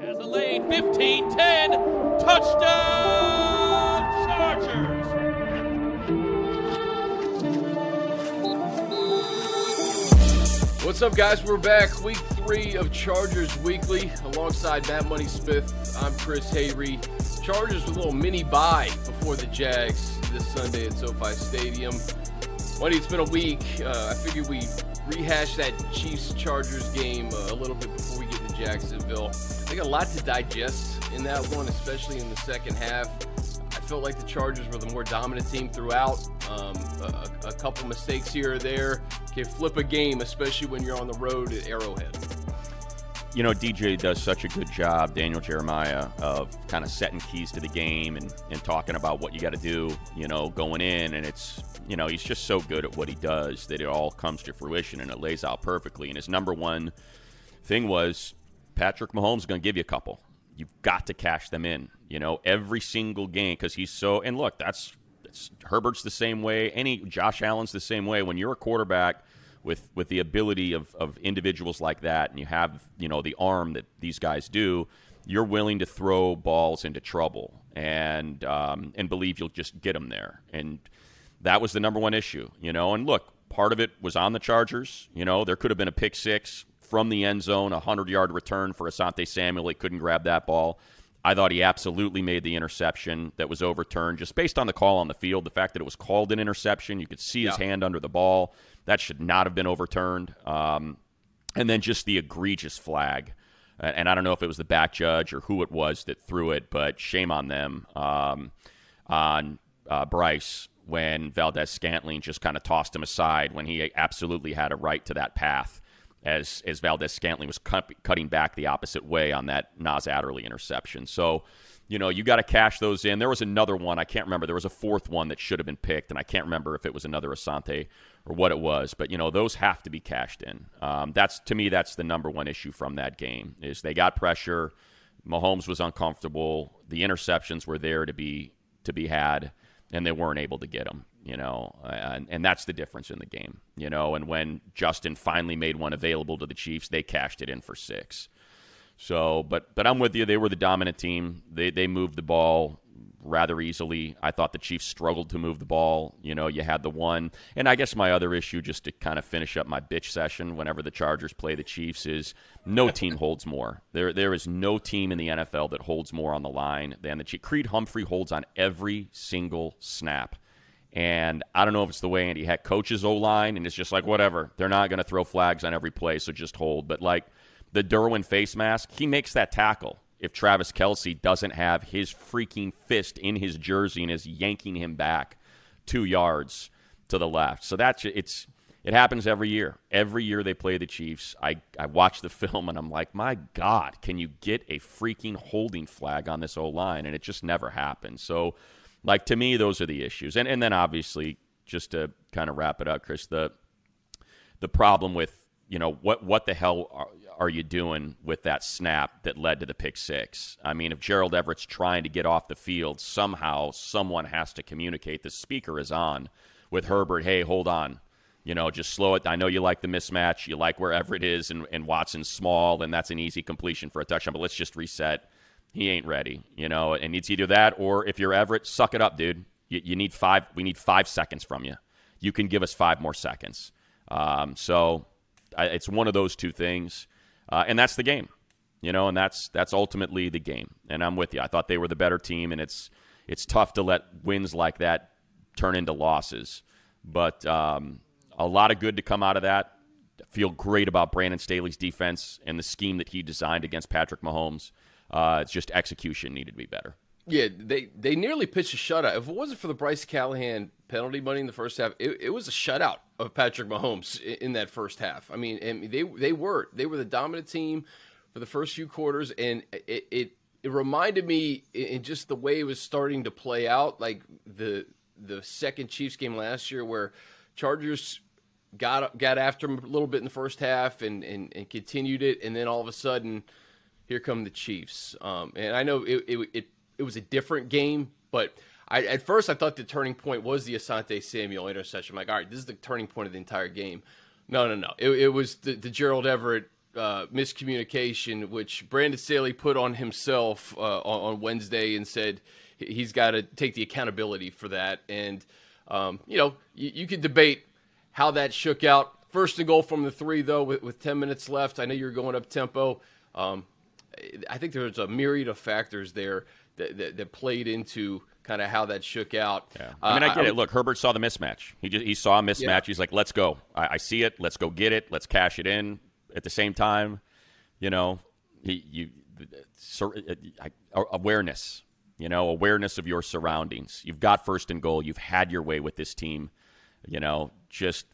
Has a lead, 15 10. Touchdown, Chargers. What's up, guys? We're back. Week three of Chargers Weekly alongside Matt Money Smith. I'm Chris Hayre. Chargers with a little mini bye before the Jags this Sunday at SoFi Stadium. Money, it's been a week. Uh, I figured we rehash that Chiefs Chargers game uh, a little bit before we get to Jacksonville. I got a lot to digest in that one, especially in the second half. I felt like the Chargers were the more dominant team throughout. Um, a, a couple mistakes here or there can flip a game, especially when you're on the road at Arrowhead. You know, DJ does such a good job, Daniel Jeremiah, of kind of setting keys to the game and, and talking about what you got to do, you know, going in. And it's, you know, he's just so good at what he does that it all comes to fruition and it lays out perfectly. And his number one thing was Patrick Mahomes is going to give you a couple. You've got to cash them in, you know, every single game because he's so. And look, that's, that's Herbert's the same way. Any Josh Allen's the same way. When you're a quarterback with with the ability of, of individuals like that, and you have you know the arm that these guys do, you're willing to throw balls into trouble and um, and believe you'll just get them there. And that was the number one issue, you know. And look, part of it was on the Chargers. You know, there could have been a pick six from the end zone, a 100 yard return for Asante Samuel. He couldn't grab that ball. I thought he absolutely made the interception that was overturned just based on the call on the field. The fact that it was called an interception, you could see his Yeah. hand under the ball. That should not have been overturned. Um, and then just the egregious flag. And I don't know if it was the back judge or who it was that threw it, but shame on them um, on uh, Bryce when Valdes-Scantling just kind of tossed him aside when he absolutely had a right to that path as as Valdes-Scantling was cut, cutting back the opposite way on that Nas Adderley interception. So, you know, you got to cash those in. There was another one I can't remember. There was a fourth one that should have been picked, and I can't remember if it was another Asante or what it was. But you know, those have to be cashed in. Um, that's to me, that's the number one issue from that game is they got pressure. Mahomes was uncomfortable. The interceptions were there to be to be had, and they weren't able to get them. You know, and, and that's the difference in the game. You know, and when Justin finally made one available to the Chiefs, they cashed it in for six. So, but but I'm with you. They were the dominant team. They they moved the ball rather easily. I thought the Chiefs struggled to move the ball. You know, you had the one, and I guess my other issue, just to kind of finish up my bitch session, whenever the Chargers play the Chiefs, is no team holds more. There there is no team in the NFL that holds more on the line than the Chiefs. Creed Humphrey holds on every single snap. And I don't know if it's the way Andy Heck coaches O line, and it's just like whatever. They're not going to throw flags on every play, so just hold. But like the Derwin face mask, he makes that tackle if Travis Kelce doesn't have his freaking fist in his jersey and is yanking him back two yards to the left. So that's it's it happens every year. Every year they play the Chiefs. I, I watch the film and I'm like, my God, can you get a freaking holding flag on this O line? And it just never happens. So like to me, those are the issues. And and then obviously, just to kind of wrap it up, Chris, the the problem with you know what what the hell are, are you doing with that snap that led to the pick six? I mean, if Gerald Everett's trying to get off the field, somehow someone has to communicate. The speaker is on with Herbert. Hey, hold on. You know, just slow it. I know you like the mismatch. You like where Everett is, and, and Watson's small, and that's an easy completion for a touchdown. But let's just reset. He ain't ready. You know, and it's either that or if you're Everett, suck it up, dude. You, you need five. We need five seconds from you. You can give us five more seconds. Um, so I, it's one of those two things, uh, and that's the game, you know, and that's that's ultimately the game. And I'm with you. I thought they were the better team, and it's it's tough to let wins like that turn into losses. But um, a lot of good to come out of that. Feel great about Brandon Staley's defense and the scheme that he designed against Patrick Mahomes. Uh, it's just execution needed to be better. Yeah, they they nearly pitched a shutout. If it wasn't for the Bryce Callahan penalty money in the first half, it, it was a shutout of Patrick Mahomes in, in that first half. I mean, and they they were they were the dominant team for the first few quarters, and it it, it reminded me in just the way it was starting to play out, like the the second Chiefs game last year, where Chargers got got after him a little bit in the first half and and, and continued it, and then all of a sudden here come the Chiefs. Um, and I know it, it, it, it was a different game, but I, at first I thought the turning point was the Asante Samuel interception. I'm like, all right, this is the turning point of the entire game. No, no, no. It, it was the, the Gerald Everett uh, miscommunication, which Brandon Staley put on himself uh, on, on, Wednesday and said he's got to take the accountability for that. And, um, you know, you, you could debate how that shook out. First and goal from the three, though, with, with 10 minutes left. I know you're going up tempo. Um, I think there's a myriad of factors there that, that, that played into kind of how that shook out. Yeah. I mean, I get uh, it. Look, Herbert saw the mismatch. He just he saw a mismatch. Yeah. He's like, "Let's go. I, I, see it. Let's go get it. Let's cash it in." At the same time, you know, he you uh, awareness. You know, awareness of your surroundings. You've got first and goal. You've had your way with this team. You know, just.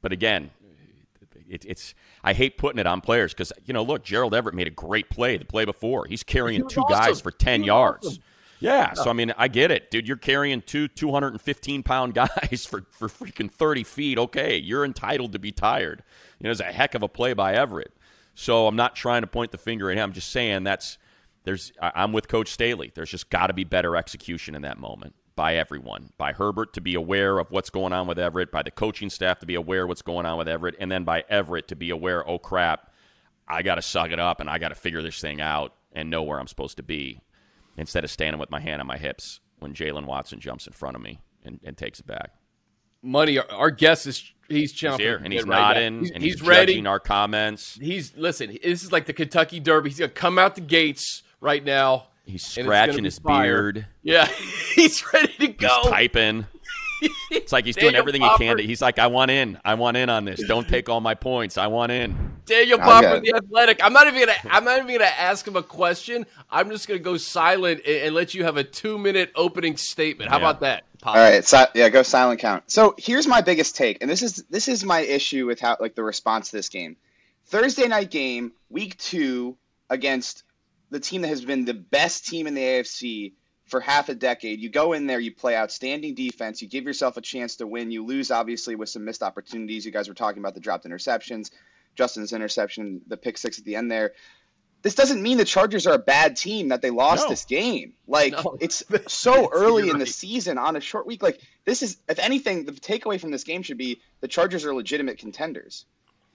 But again, it, it's I hate putting it on players because you know, look, Gerald Everett made a great play the play before. He's carrying two awesome. guys for ten yards. Awesome. Yeah, so I mean, I get it, dude. You're carrying two 215 pound guys for, for freaking 30 feet. Okay, you're entitled to be tired. You know, it's a heck of a play by Everett. So I'm not trying to point the finger at him. I'm just saying that's there's. I'm with Coach Staley. There's just got to be better execution in that moment by everyone, by Herbert to be aware of what's going on with Everett, by the coaching staff to be aware of what's going on with Everett, and then by Everett to be aware, oh crap, I got to suck it up and I got to figure this thing out and know where I'm supposed to be instead of standing with my hand on my hips when Jaylen Watson jumps in front of me and, and takes it back. Money, our guest is he's chomping. He's here and he's right nodding he's, and he's, he's ready. our comments. He's listen. This is like the Kentucky Derby. He's gonna come out the gates right now. He's scratching his fire. beard. Yeah, he's ready to go. He's typing. It's like he's doing everything Popper. he can. To, he's like, I want in. I want in on this. Don't take all my points. I want in. Daniel Popper, the Athletic. I'm not even gonna. I'm not even gonna ask him a question. I'm just gonna go silent and, and let you have a two minute opening statement. How yeah. about that? Popper? All right. So, yeah, go silent count. So here's my biggest take, and this is this is my issue with how like the response to this game. Thursday night game, week two against the team that has been the best team in the AFC for half a decade. You go in there, you play outstanding defense, you give yourself a chance to win. You lose, obviously, with some missed opportunities. You guys were talking about the dropped interceptions, Justin's interception, the pick six at the end there. This doesn't mean the Chargers are a bad team that they lost no. this game. Like no. it's so early in the season on a short week. Like this is, if anything, the takeaway from this game should be the Chargers are legitimate contenders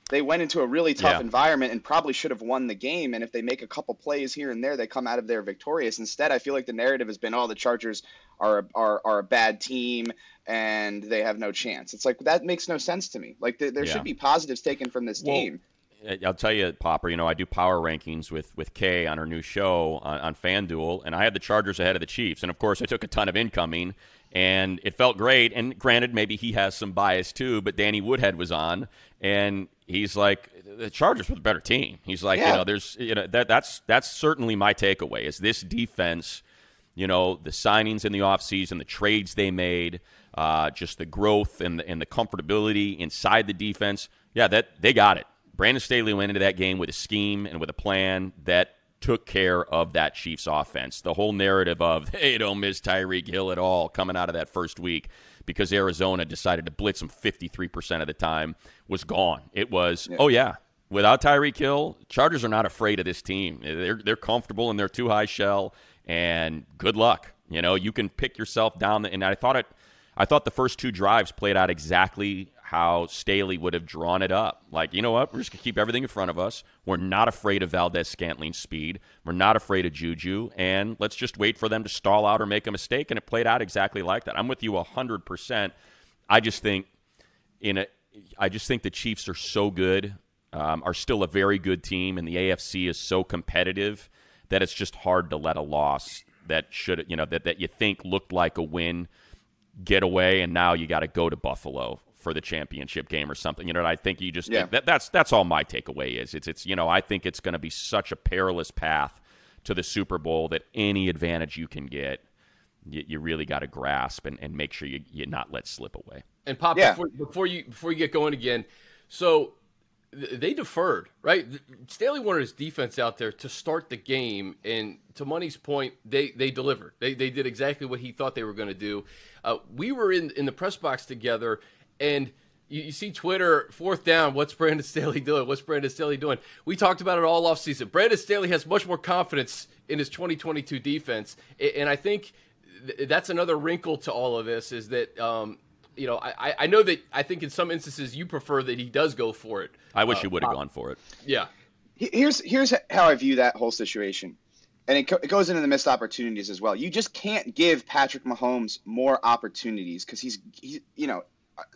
they went into a really tough yeah. environment and probably should have won the game. And if they make a couple plays here and there, they come out of there victorious. Instead, I feel like the narrative has been, oh, the Chargers are are, are a bad team and they have no chance. It's like that makes no sense to me. Like there, there yeah. should be positives taken from this well, game. Eh, I'll tell you, Popper. You know, I do power rankings with with Kay on her new show on, on FanDuel, and I had the Chargers ahead of the Chiefs, and of course, I took a ton of incoming, and it felt great. And granted, maybe he has some bias too, but Danny Woodhead was on, and he's like the Chargers were the better team. He's like, yeah. you know, there's you know that that's that's certainly my takeaway is this defense, you know, the signings in the offseason, the trades they made, uh, just the growth and the, and the comfortability inside the defense. Yeah, that they got it. Brandon Staley went into that game with a scheme and with a plan that took care of that Chiefs offense. The whole narrative of they don't miss Tyreek Hill at all coming out of that first week because Arizona decided to blitz him 53% of the time was gone. It was, yeah. oh, yeah, without Tyreek Hill, Chargers are not afraid of this team. They're, they're comfortable in their two high shell, and good luck. You know, you can pick yourself down. And I thought it, I thought the first two drives played out exactly how Staley would have drawn it up. Like, you know what? We're just going to keep everything in front of us. We're not afraid of Valdes-Scantling's speed. We're not afraid of Juju. And let's just wait for them to stall out or make a mistake. And it played out exactly like that. I'm with you 100%. I just think in a, I just think the Chiefs are so good, um, are still a very good team, and the AFC is so competitive that it's just hard to let a loss that should, you know, that, that you think looked like a win get away, and now you got to go to Buffalo for the championship game or something. You know, I think you just yeah. that, that's that's all my takeaway is. It's it's you know I think it's going to be such a perilous path to the Super Bowl that any advantage you can get, you, you really got to grasp and, and make sure you you not let slip away. And Pop, yeah. before, before you before you get going again, so they deferred, right? Staley wanted his defense out there to start the game, and to Money's point, they they delivered. They they did exactly what he thought they were going to do. Uh, we were in in the press box together, and you, you, see Twitter, fourth down, what's Brandon Staley doing? What's Brandon Staley doing? We talked about it all offseason. Brandon Staley has much more confidence in his 2022 defense. And I think that's another wrinkle to all of this is that um, you know, I, I know that I think in some instances you prefer that he does go for it. I wish Uh, he would have gone for it. Yeah. Here's here's how I view that whole situation, and it, co- it goes into the missed opportunities as well. You just can't give Patrick Mahomes more opportunities because he's he's you know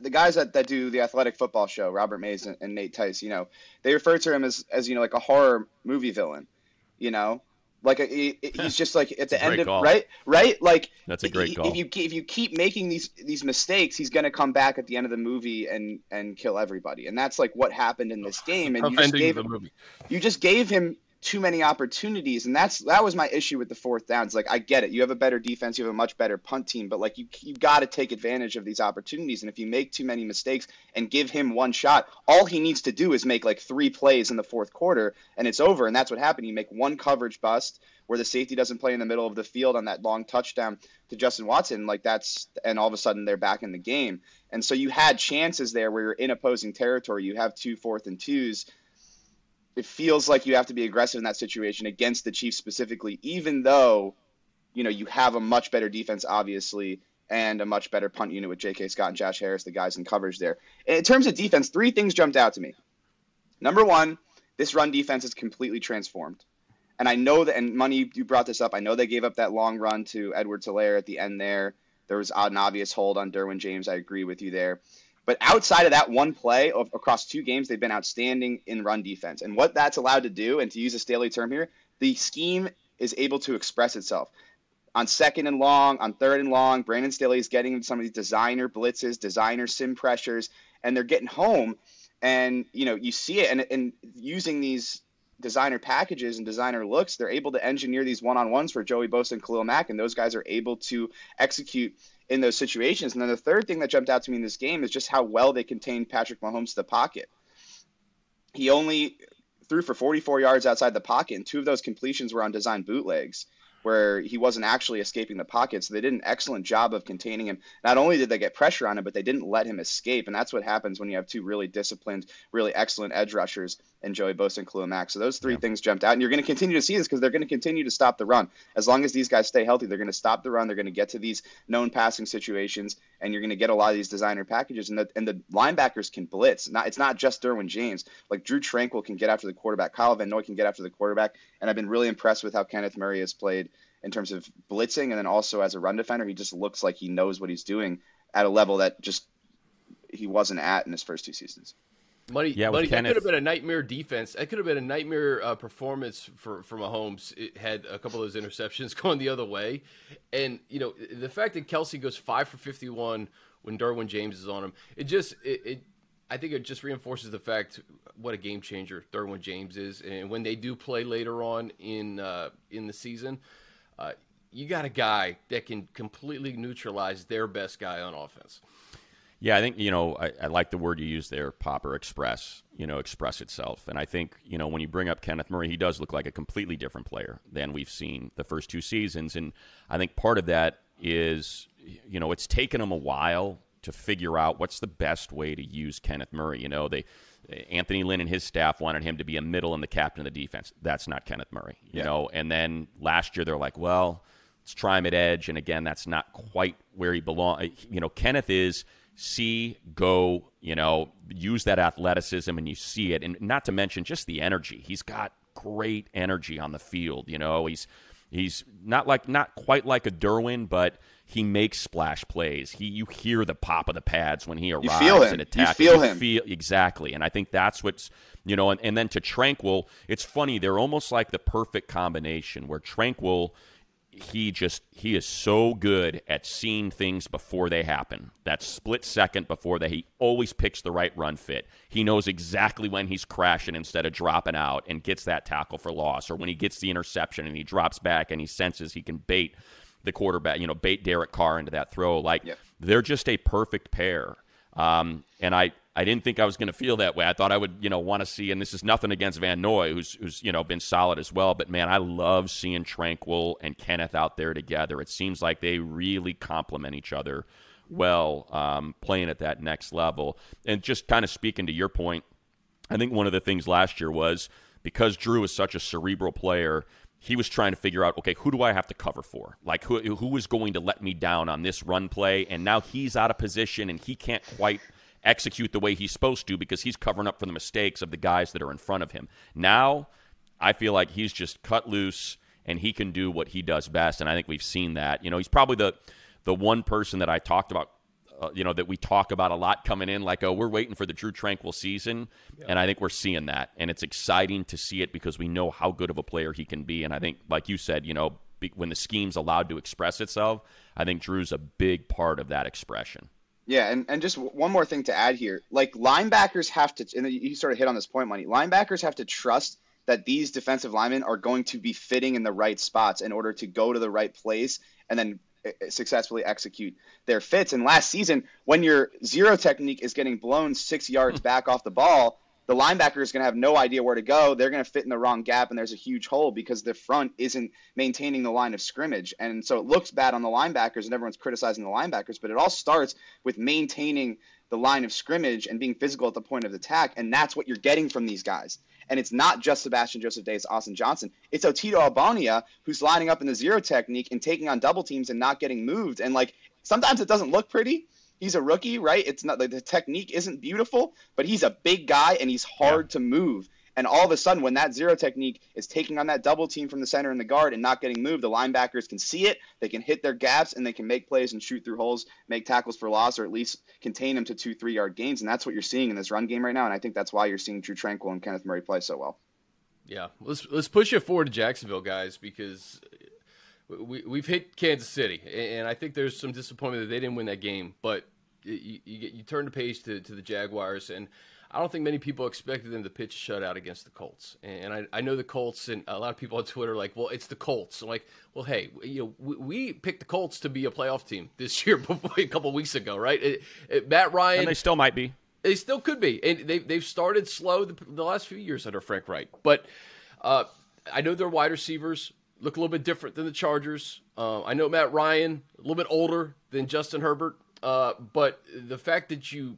the guys that, that do the athletic football show, Robert Mays and, and Nate Tice, you know, they refer to him as as you know like a horror movie villain, you know. Like a, he, he's just like at the end of call. right, right. Like That's a great he- call. If you if you keep making these these mistakes, he's going to come back at the end of the movie and and kill everybody. And that's like what happened in this game. And you just gave the him, movie. you just gave him too many opportunities. And that's that was my issue with the fourth downs. Like i get it. You have a better defense. You have a much better punt team. But like you you got to take advantage of these opportunities. And if you make too many mistakes and give him one shot all he needs to do is make like three plays in the fourth quarter and it's over. And that's what happened. You make one coverage bust where the safety doesn't play in the middle of the field on that long touchdown to Justin Watson. Like that's and all of a sudden they're back in the game. And so you had chances there where you're in opposing territory. You have two fourth and twos it feels like you have to be aggressive in that situation against the Chiefs specifically, even though, you know, you have a much better defense, obviously, and a much better punt unit with J.K. Scott and Josh Harris, the guys in coverage there. In terms of defense, three things jumped out to me. Number one, this run defense is completely transformed. And I know that, and Money, you brought this up. I know they gave up that long run to Edwards-Helaire at the end there. There was an obvious hold on Derwin James. I agree with you there. But outside of that one play of, across two games, they've been outstanding in run defense. And what that's allowed to do, and to use a Staley term here, the scheme is able to express itself. On second and long, on third and long, Brandon Staley is getting some of these designer blitzes, designer sim pressures, and they're getting home. And you know, you see it, and, and using these designer packages and designer looks, they're able to engineer these one-on-ones for Joey Bosa and Khalil Mack, and those guys are able to execute in those situations. And then the third thing that jumped out to me in this game is just how well they contained Patrick Mahomes to the pocket. He only threw for 44 yards outside the pocket, and two of those completions were on design bootlegs where he wasn't actually escaping the pocket. So they did an excellent job of containing him. Not only did they get pressure on him, but they didn't let him escape. And that's what happens when you have two really disciplined, really excellent edge rushers in Joey Bosa and Khalil Mack. So those three things jumped out. And you're going to continue to see this because they're going to continue to stop the run. As long as these guys stay healthy, they're going to stop the run. They're going to get to these known passing situations, and you're going to get a lot of these designer packages. And the, and the linebackers can blitz. Not It's not just Derwin James. Like Drue Tranquill can get after the quarterback. Kyle Van Noy can get after the quarterback. And I've been really impressed with how Kenneth Murray has played in terms of blitzing and then also as a run defender. He just looks like he knows what he's doing at a level that just he wasn't at in his first two seasons. Money, Yeah, money. That could have been a nightmare defense. That could have been a nightmare uh, performance for for Mahomes. It had a couple of those interceptions going the other way, and you know the fact that Kelce goes five for fifty one when Derwin James is on him. It just it, it I think it just reinforces the fact what a game changer Derwin James is, and when they do play later on in uh, in the season, uh, you got a guy that can completely neutralize their best guy on offense. Yeah, I think you know I, I like the word you use there, Popper express. You know, express itself, and I think you know when you bring up Kenneth Murray, he does look like a completely different player than we've seen the first two seasons, and I think part of that is you know it's taken him a while to figure out what's the best way to use Kenneth Murray. You know, they Anthony Lynn and his staff wanted him to be a middle and the captain of the defense. That's not Kenneth Murray. You Yeah. know, and then last year they're like, well, let's try him at edge, and again, that's not quite where he belongs. You know, Kenneth is see, go, you know, use that athleticism and you see it. And not to mention just the energy. He's got great energy on the field. You know, he's he's not like not quite like a Derwin, but he makes splash plays. He you hear the pop of the pads when he arrives feel him. and You attacks. feel him. Feel, exactly. And I think that's what's you know, and, and then to Tranquill, it's funny, they're almost like the perfect combination where Tranquill he just he is so good at seeing things before they happen. That split second before they he always picks the right run fit. He knows exactly when he's crashing instead of dropping out and gets that tackle for loss or when he gets the interception and he drops back and he senses he can bait the quarterback, you know, bait Derek Carr into that throw. Like Yep. they're just a perfect pair. Um, and I, I didn't think I was going to feel that way. I thought I would, you know, want to see, and this is nothing against Van Noy, who's, who's, you know, been solid as well. But man, I love seeing Tranquill and Kenneth out there together. It seems like they really complement each other well, um, playing at that next level. And just kind of speaking to your point, I think one of the things last year was because Drue is such a cerebral player, he was trying to figure out, okay, who do I have to cover for? Like, who, who is going to let me down on this run play? And now he's out of position and he can't quite execute the way he's supposed to because he's covering up for the mistakes of the guys that are in front of him. Now, I feel like he's just cut loose and he can do what he does best. And I think we've seen that. You know, he's probably the the one person that I talked about uh, you know that we talk about a lot coming in like oh we're waiting for the Drue Tranquill season yeah. and I think we're seeing that and it's exciting to see it because we know how good of a player he can be and I think like you said you know be, when the scheme's allowed to express itself I think Drue's a big part of that expression yeah, and, and just one more thing to add here. Like linebackers have to, and you sort of hit on this point, Money. Linebackers have to trust that these defensive linemen are going to be fitting in the right spots in order to go to the right place and then eh, eh, successfully execute their fits. And last season, when your zero technique is getting blown six yards hmm. back off the ball, the linebacker is going to have no idea where to go. They're going to fit in the wrong gap, and there's a huge hole because the front isn't maintaining the line of scrimmage. And so it looks bad on the linebackers, and everyone's criticizing the linebackers, but it all starts with maintaining the line of scrimmage and being physical at the point of attack. And that's what you're getting from these guys. And it's not just Sebastian Joseph Day, it's Austin Johnson. It's Otito Ogbonnia who's lining up in the zero technique and taking on double teams and not getting moved. And like sometimes it doesn't look pretty. He's a rookie, right? It's not like the technique isn't beautiful, but he's a big guy and he's hard yeah. to move. And all of a sudden, when that zero technique is taking on that double team from the center and the guard and not getting moved, the linebackers can see it. They can hit their gaps and they can make plays and shoot through holes, make tackles for loss, or at least contain them to two, three yard gains. And that's what you're seeing in this run game right now. And I think that's why you're seeing Drue Tranquill and Kenneth Murray play so well. Yeah, let's let's push it forward to Jacksonville, guys, because we we've hit Kansas City, and I think there's some disappointment that they didn't win that game. But you you, you turn the page to, to the Jaguars, and I don't think many people expected them to pitch a shutout against the Colts. And I, I know the Colts, and a lot of people on Twitter are like, well, it's the Colts. I'm like, well, hey, you know, we, we picked the Colts to be a playoff team this year, a couple weeks ago, right? It, it, Matt Ryan. And they still might be. They still could be. And they, they've started slow the, the last few years under Frank Reich. But uh, I know their wide receivers look a little bit different than the Chargers. Uh, I know Matt Ryan, a little bit older than Justin Herbert. Uh, but the fact that you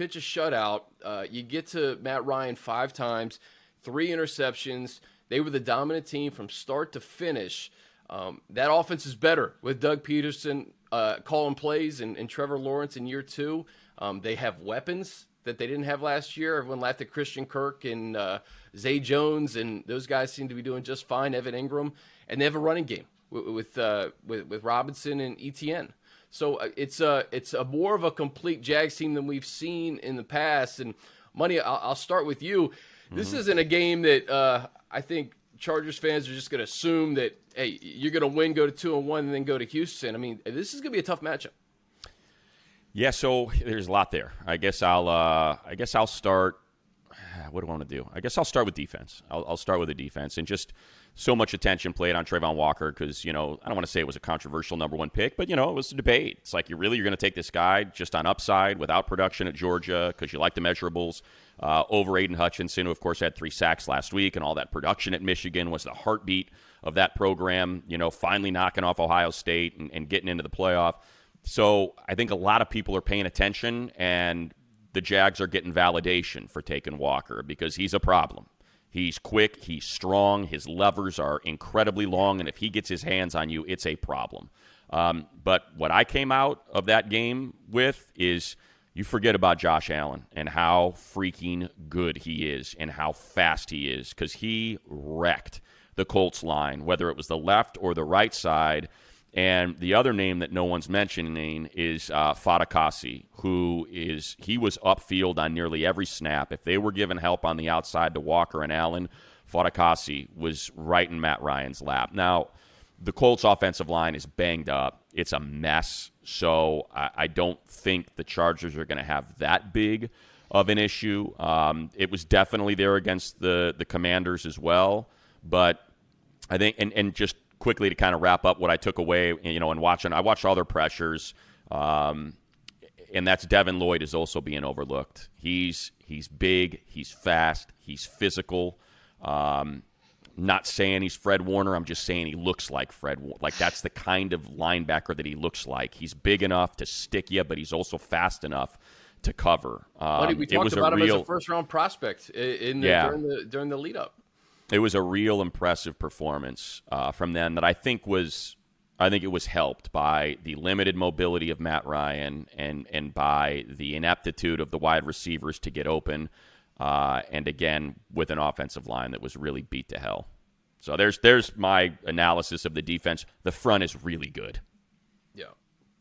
pitch a shutout. Uh, you get to Matt Ryan five times, three interceptions. They were the dominant team from start to finish. Um, that offense is better with Doug Pederson uh, calling plays and, and, Trevor Lawrence in year two. Um, they have weapons that they didn't have last year. Everyone laughed at Christian Kirk and uh, Zay Jones, and those guys seem to be doing just fine. Evan Engram, and they have a running game with with, uh, with, with Robinson and ETN. So uh, it's a it's a more of a complete Jags team than we've seen in the past. And money, I'll, I'll start with you. This mm-hmm. isn't a game that uh, I think Chargers fans are just going to assume that hey, you're going to win, go to two and one, and then go to Houston. I mean, this is going to be a tough matchup. Yeah, so there's a lot there. I guess I'll uh, I guess I'll start. What do I want to do? I guess I'll start with defense. I'll, I'll start with the defense and just so much attention played on Travon Walker because, you know, I don't want to say it was a controversial number one pick, but, you know, it was a debate. It's like, you really, you're going to take this guy just on upside without production at Georgia because you like the measurables uh, over Aidan Hutchinson, who, of course, had three sacks last week, and all that production at Michigan was the heartbeat of that program, you know, finally knocking off Ohio State and, and getting into the playoff. So I think a lot of people are paying attention, and the Jags are getting validation for taking Walker because he's a problem. He's quick, he's strong, his levers are incredibly long, and if he gets his hands on you, it's a problem. Um, but what I came out of that game with is you forget about Josh Allen and how freaking good he is and how fast he is because he wrecked the Colts line, whether it was the left or the right side. And the other name that no one's mentioning is uh, Fatukasi, who is he was upfield on nearly every snap. If they were given help on the outside to Walker and Allen, Fatukasi was right in Matt Ryan's lap. Now, the Colts' offensive line is banged up. It's a mess. So I, I don't think the Chargers are going to have that big of an issue. Um, it was definitely there against the the Commanders as well, but I think and and just quickly to kind of wrap up what I took away, you know, and watching, I watched all their pressures, um, and that's Devin Lloyd is also being overlooked. He's he's big, he's fast, he's physical. Um, not saying he's Fred Warner. I'm just saying he looks like Fred. Like that's the kind of linebacker that he looks like. He's big enough to stick you, but he's also fast enough to cover. Um, we talked about him real, as a first round prospect in the, yeah. during the during the lead up. It was a real impressive performance uh, from them that I think was I think it was helped by the limited mobility of Matt Ryan and and by the ineptitude of the wide receivers to get open, uh, and again with an offensive line that was really beat to hell. So there's there's my analysis of the defense. The front is really good.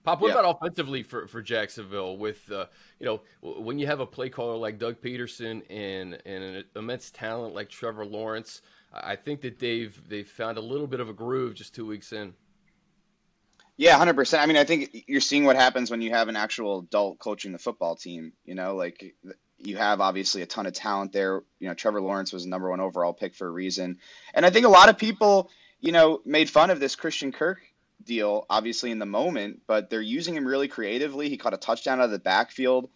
Pop, what Yeah. about offensively for, for Jacksonville? With uh, you know, when you have a play caller like Doug Pederson and and an immense talent like Trevor Lawrence, I I think that they've they've found a little bit of a groove just two weeks in. Yeah, hundred percent. I mean, I think you're seeing what happens when you have an actual adult coaching the football team. You know, like you have obviously a ton of talent there. You know, Trevor Lawrence was the number one overall pick for a reason, and I think a lot of people, you know, made fun of this Christian Kirk deal, obviously in the moment, but they're using him really creatively. He caught a touchdown out of the backfield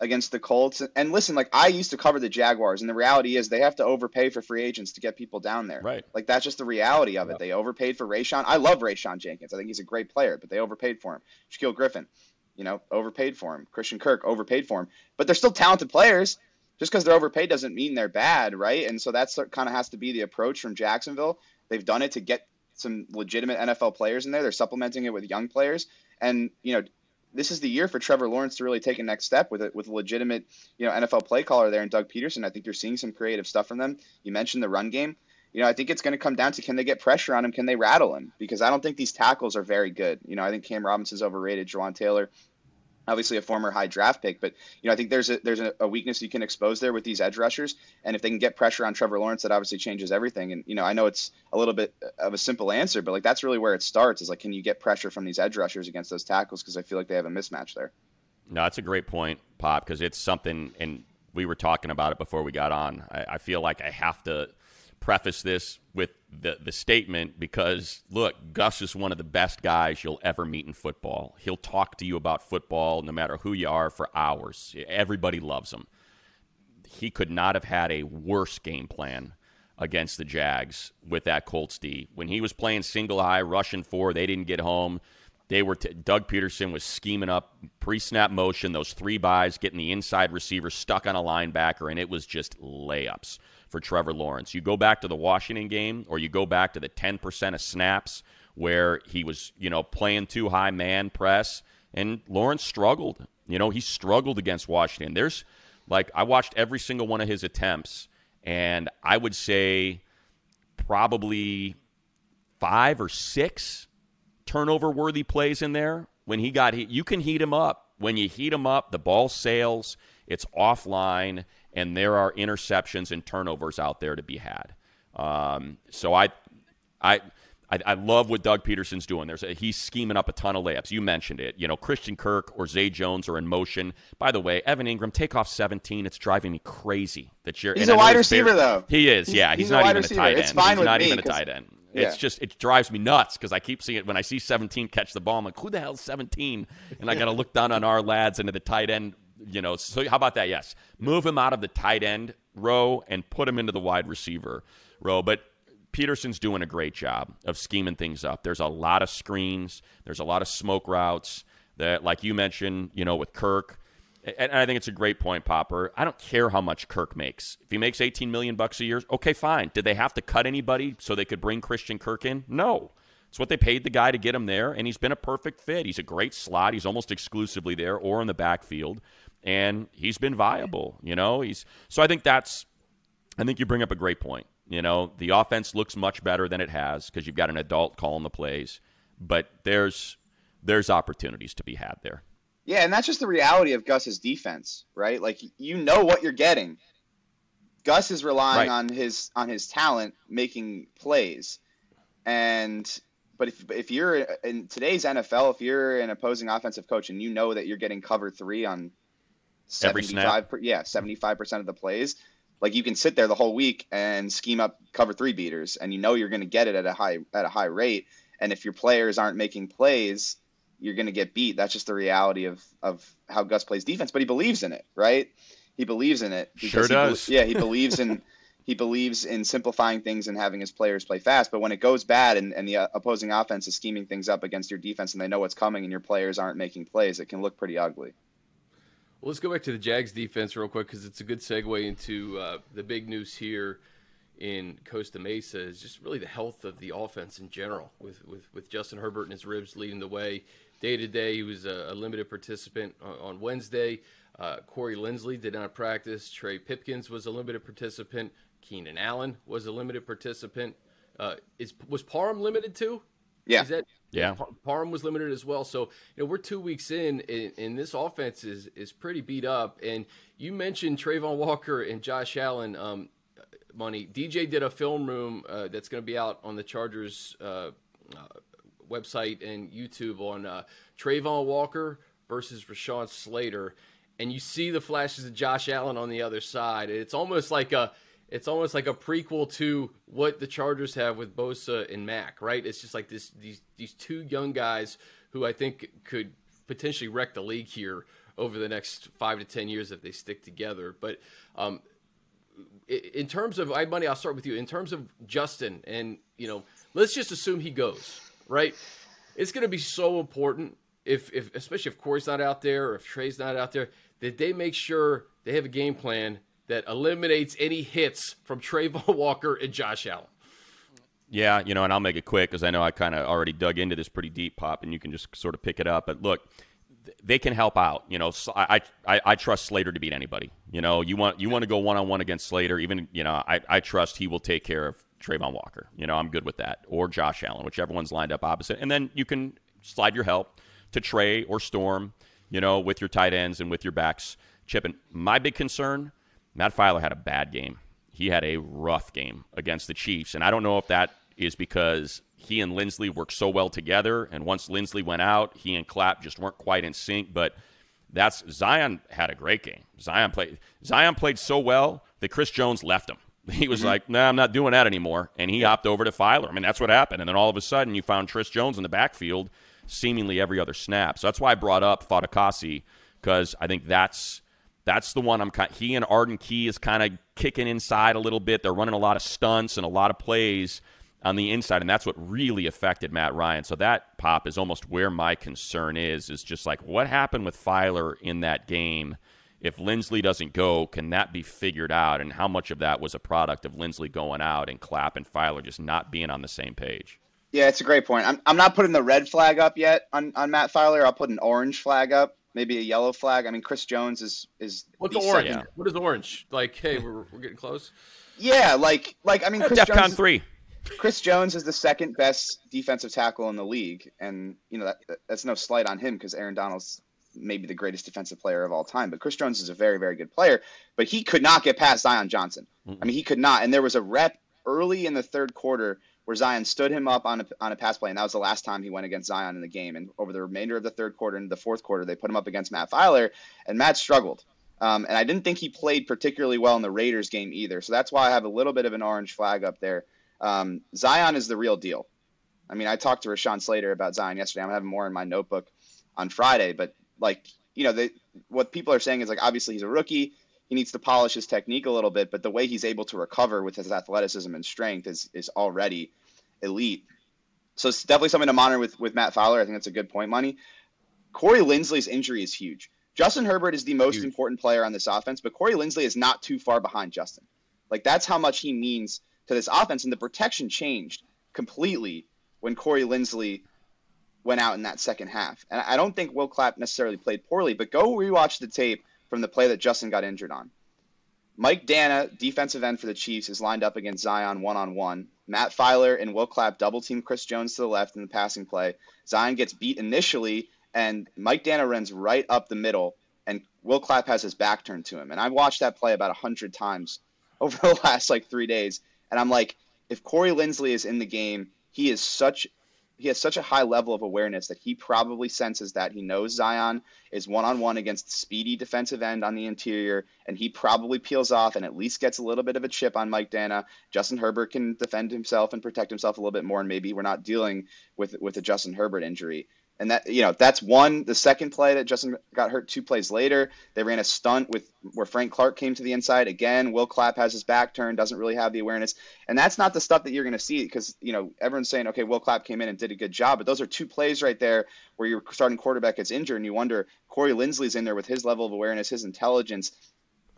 against the Colts. And listen, like I used to cover the Jaguars, and the reality is they have to overpay for free agents to get people down there. Right. Like that's just the reality of it. They overpaid for Rayshawn. I love Rayshawn Jenkins. I think he's a great player, but they overpaid for him. Shaquill Griffin, you know, overpaid for him. Christian Kirk overpaid for him. But they're still talented players. Just because they're overpaid doesn't mean they're bad, right? And so that's kind of has to be the approach from Jacksonville. They've done it to get some legitimate NFL players in there. They're supplementing it with young players, and you know, this is the year for Trevor Lawrence to really take a next step with it with a legitimate, you know, NFL play caller there and Doug Pederson. I think you're seeing some creative stuff from them. You mentioned the run game. You know, I think it's going to come down to can they get pressure on him? Can they rattle him? Because I don't think these tackles are very good. You know, I think Cam Robinson's overrated. Jawaan Taylor, obviously a former high draft pick, but you know, I think there's a there's a, weakness you can expose there with these edge rushers, and if they can get pressure on Trevor Lawrence, that obviously changes everything. And you know, I know it's a little bit of a simple answer, but like that's really where it starts. Is like, can you get pressure from these edge rushers against those tackles? Because I feel like they have a mismatch there. No, that's a great point, Pop, because it's something, and we were talking about it before we got on. I, I feel like I have to preface this with the, the statement because, look, Gus is one of the best guys you'll ever meet in football. He'll talk to you about football no matter who you are for hours. Everybody loves him. He could not have had a worse game plan against the Jags with that Colts D. When he was playing single high, rushing four, they didn't get home. They were t- Doug Pederson was scheming up pre-snap motion, those three buys, getting the inside receiver stuck on a linebacker, and it was just layups for Trevor Lawrence. You go back to the Washington game, or you go back to the ten percent of snaps where he was, you know, playing two high man press, and Lawrence struggled. You know, he struggled against Washington. There's like I watched every single one of his attempts, and I would say probably five or six turnover worthy plays in there. When he got hit. you can heat him up. When you heat him up, the ball sails, it's offline, and there are interceptions and turnovers out there to be had. Um, so I, I, I, I love what Doug Pederson's doing. There's a, he's scheming up a ton of layups. You mentioned it. You know, Christian Kirk or Zay Jones are in motion. By the way, Evan Engram, take off 17. It's driving me crazy that you're. He's a wide receiver, though. He is. He's- yeah, he's he's, a not wide even receiver. a tight end. It's fine he's with not me, even a tight end. It's just it drives me nuts because I keep seeing it when I see 17 catch the ball. I'm like, who the hell's 17? And I got to look down on our lads into the tight end. You know, so how about that? Yes, move him out of the tight end row and put him into the wide receiver row. But Pederson's doing a great job of scheming things up. There's a lot of screens. There's a lot of smoke routes that, like you mentioned, you know, with Kirk. And I think it's a great point, Popper. I don't care how much Kirk makes. If he makes 18 million bucks a year, okay, fine. Did they have to cut anybody so they could bring Christian Kirk in? No. It's what they paid the guy to get him there, and he's been a perfect fit. He's a great slot. He's almost exclusively there or in the backfield, and he's been viable. You know, he's so I think that's. I think you bring up a great point. You know, the offense looks much better than it has because you've got an adult calling the plays, but there's there's opportunities to be had there. Yeah, and that's just the reality of Gus's defense, right? Like you know what you're getting. Gus is relying Right. on his on his talent making plays, and but if if you're in today's NFL, if you're an opposing offensive coach and you know that you're getting cover three on Every seventy snap. five, yeah, seventy five percent of the plays, like you can sit there the whole week and scheme up cover three beaters, and you know you're going to get it at a high at a high rate. And if your players aren't making plays, you're going to get beat. That's just the reality of of how Gus plays defense. But he believes in it, right? He believes in it. Sure he does. yeah, he believes in he believes in simplifying things and having his players play fast. But when it goes bad and, and the uh, opposing offense is scheming things up against your defense and they know what's coming and your players aren't making plays, it can look pretty ugly. Well, let's go back to the Jags defense real quick because it's a good segue into uh, the big news here. in Costa Mesa is just really the health of the offense in general, with with, with Justin Herbert and his ribs leading the way day to day. He was a, a limited participant on, on Wednesday. Uh, Corey Linsley did not practice. Trey Pipkins was a limited participant. Keenan Allen was a limited participant. Uh, is was Parham limited too? Yeah. Is that Yeah. Parham was limited as well. So you know we're two weeks in, and, and this offense is is pretty beat up. And you mentioned Travon Walker and Josh Allen. Um, money. DJ did a film room uh, that's going to be out on the Chargers uh, uh, website and YouTube on uh, Travon Walker versus Rashawn Slater, and you see the flashes of Josh Allen on the other side. It's almost like a it's almost like a prequel to what the Chargers have with Bosa and Mack, right? It's just like this these these two young guys who I think could potentially wreck the league here over the next five to ten years if they stick together. But um, in terms of I money, I'll start with you. In terms of Justin, and you know, let's just assume he goes right. It's going to be so important if, if especially if Corey's not out there or if Trey's not out there, that they make sure they have a game plan that eliminates any hits from Travon Walker and Josh Allen. Yeah, you know, and I'll make it quick because I know I kind of already dug into this pretty deep, pop, and you can just sort of pick it up. But look, they can help out. You know, I, I I trust Slater to beat anybody. You know, you want you want to go one on one against Slater. Even you know, I I trust he will take care of Travon Walker. You know, I'm good with that. Or Josh Allen, whichever one's lined up opposite, and then you can slide your help to Trey or Storm. You know, with your tight ends and with your backs chipping. My big concern, Matt Feiler had a bad game. He had a rough game against the Chiefs, and I don't know if that is because he and Linsley worked so well together, and once Linsley went out, he and Clapp just weren't quite in sync. But that's Zion had a great game. Zion played Zion played so well that Chris Jones left him. He was mm-hmm. like, "No, nah, I'm not doing that anymore," and he hopped over to Feiler. I mean, that's what happened. And then all of a sudden, you found Chris Jones in the backfield seemingly every other snap. So that's why I brought up Fatukasi because I think that's that's the one I'm kind. He and Arden Key is kind of kicking inside a little bit. They're running a lot of stunts and a lot of plays on the inside, and that's what really affected Matt Ryan. So that pop is almost where my concern is. Is just like what happened with Feiler in that game. If Linsley doesn't go, can that be figured out? And how much of that was a product of Linsley going out and Clapp and Feiler just not being on the same page? Yeah, it's a great point. I'm, I'm not putting the red flag up yet on, on Matt Feiler. I'll put an orange flag up, maybe a yellow flag. I mean, Chris Jones is is what's orange? Yeah. What is orange? Like, hey, we're, we're getting close. Yeah, like like I mean, Chris DefCon Jones three. Chris Jones is the second best defensive tackle in the league, and you know that, that's no slight on him because Aaron Donald's maybe the greatest defensive player of all time. But Chris Jones is a very very good player, but he could not get past Zion Johnson. Mm-hmm. I mean, he could not, and there was a rep early in the third quarter where Zion stood him up on a, on a pass play, and that was the last time he went against Zion in the game. And over the remainder of the third quarter and the fourth quarter, they put him up against Matt Feiler, and Matt struggled. Um, and I didn't think he played particularly well in the Raiders game either. So that's why I have a little bit of an orange flag up there. Um, Zion is the real deal. I mean, I talked to Rashawn Slater about Zion yesterday. I'm having more in my notebook on Friday, but like, you know, they, what people are saying is like, obviously he's a rookie. He needs to polish his technique a little bit, but the way he's able to recover with his athleticism and strength is, is already elite. So it's definitely something to monitor with, with Matt Fowler. I think that's a good point, Money. Corey Linsley's injury is huge. Justin Herbert is the most huge. important player on this offense, but Corey Linsley is not too far behind Justin. Like that's how much he means – to this offense, and the protection changed completely when Corey Linsley went out in that second half. And I don't think Will Clapp necessarily played poorly, but go rewatch the tape from the play that Justin got injured on. Mike Danna, defensive end for the Chiefs, is lined up against Zion one on one. Matt Feiler and Will Clapp double team Chris Jones to the left in the passing play. Zion gets beat initially, and Mike Danna runs right up the middle, and Will Clapp has his back turned to him. And I watched that play about a hundred times over the last like three days. And I'm like, if Corey Linsley is in the game, he is such he has such a high level of awareness that he probably senses that he knows Zion is one on one against speedy defensive end on the interior, and he probably peels off and at least gets a little bit of a chip on Mike Danna. Justin Herbert can defend himself and protect himself a little bit more, and maybe we're not dealing with with a Justin Herbert injury. And that you know that's one. The second play that Justin got hurt two plays later, they ran a stunt with where Frank Clark came to the inside again. Will Clapp has his back turned, doesn't really have the awareness, and that's not the stuff that you're going to see because you know everyone's saying okay, Will Clapp came in and did a good job, but those are two plays right there where your starting quarterback gets injured, and you wonder Corey Linsley's in there with his level of awareness, his intelligence.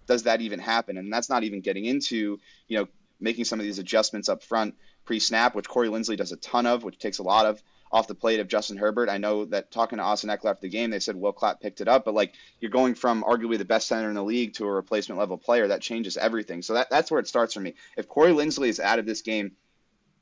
Does that even happen? And that's not even getting into you know making some of these adjustments up front pre-snap, which Corey Linsley does a ton of, which takes a lot of off the plate of Justin Herbert. I know that talking to Austin Ekeler after the game, they said Will Clapp picked it up, but like you're going from arguably the best center in the league to a replacement level player, that changes everything. So that, that's where it starts for me. If Corey Linsley is out of this game,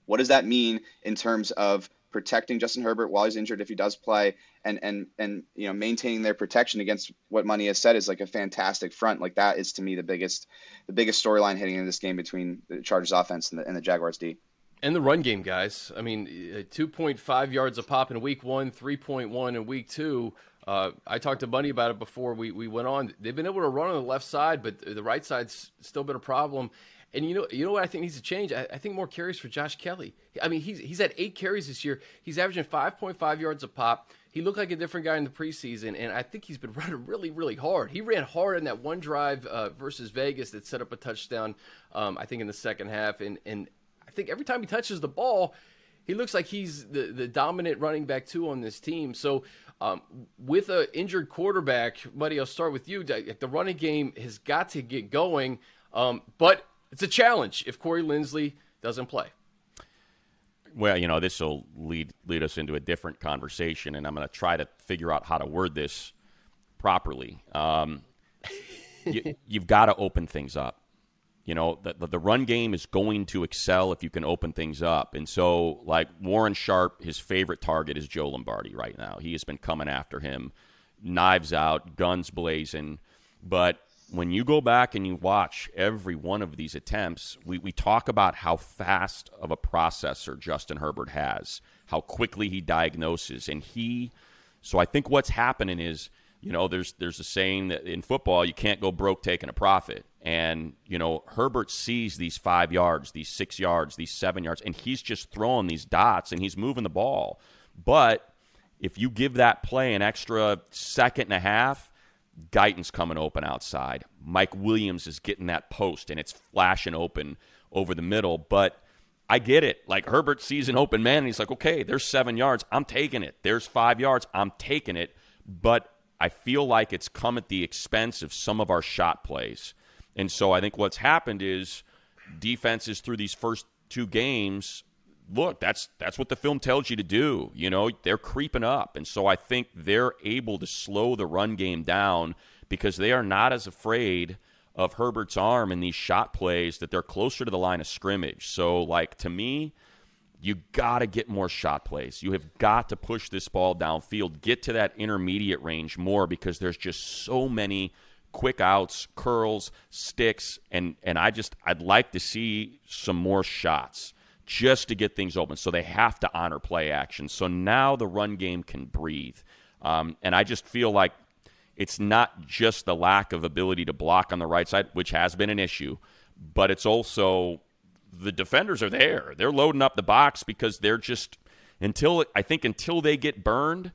what does that mean in terms of protecting Justin Herbert while he's injured if he does play, and and and you know maintaining their protection against what Money has said is like a fantastic front. Like that is to me the biggest the biggest storyline heading into this game between the Chargers offense and the, and the Jaguars D. And the run game, guys. I mean, 2.5 yards a pop in week one, 3.1 in week two. Uh, I talked to Money about it before we, we went on. They've been able to run on the left side, but the right side's still been a problem. And you know, you know what I think needs to change. I, I, think more carries for Josh Kelley. I mean, he's he's had eight carries this year. He's averaging 5.5 yards a pop. He looked like a different guy in the preseason, and I think he's been running really, really hard. He ran hard in that one drive uh, versus Vegas that set up a touchdown. Um, I think in the second half, and and think every time he touches the ball, he looks like he's the, the dominant running back too on this team. So um, with an injured quarterback, buddy, I'll start with you. The running game has got to get going, um, but it's a challenge if Corey Linsley doesn't play. Well, you know, this will lead lead us into a different conversation, and I'm going to try to figure out how to word this properly. Um, you, you've got to open things up. You know, the, the, run game is going to excel if you can open things up. And so, like Warren Sharp, his favorite target is Joe Lombardi right now. He has been coming after him, knives out, guns blazing. But when you go back and you watch every one of these attempts, we, we talk about how fast of a processor Justin Herbert has, how quickly he diagnoses. And he, so I think what's happening is, you know, there's there's a saying that in football you can't go broke taking a profit. And, you know, Herbert sees these five yards, these six yards, these seven yards, and he's just throwing these dots and he's moving the ball. But if you give that play an extra second and a half, Guyton's coming open outside. Mike Williams is getting that post and it's flashing open over the middle. But I get it. Like Herbert sees an open man and he's like, okay, there's seven yards. I'm taking it. There's five yards. I'm taking it. But I feel like it's come at the expense of some of our shot plays. And so I think what's happened is defenses through these first two games look that's that's what the film tells you to do you know they're creeping up and so i think they're able to slow the run game down because they are not as afraid of herbert's arm in these shot plays that they're closer to the line of scrimmage so like to me you got to get more shot plays you have got to push this ball downfield get to that intermediate range more because there's just so many quick outs, curls, sticks, and and I just I'd like to see some more shots just to get things open. So they have to honor play action. So now the run game can breathe. Um, and I just feel like it's not just the lack of ability to block on the right side, which has been an issue, but it's also the defenders are there. They're loading up the box because they're just until I think until they get burned,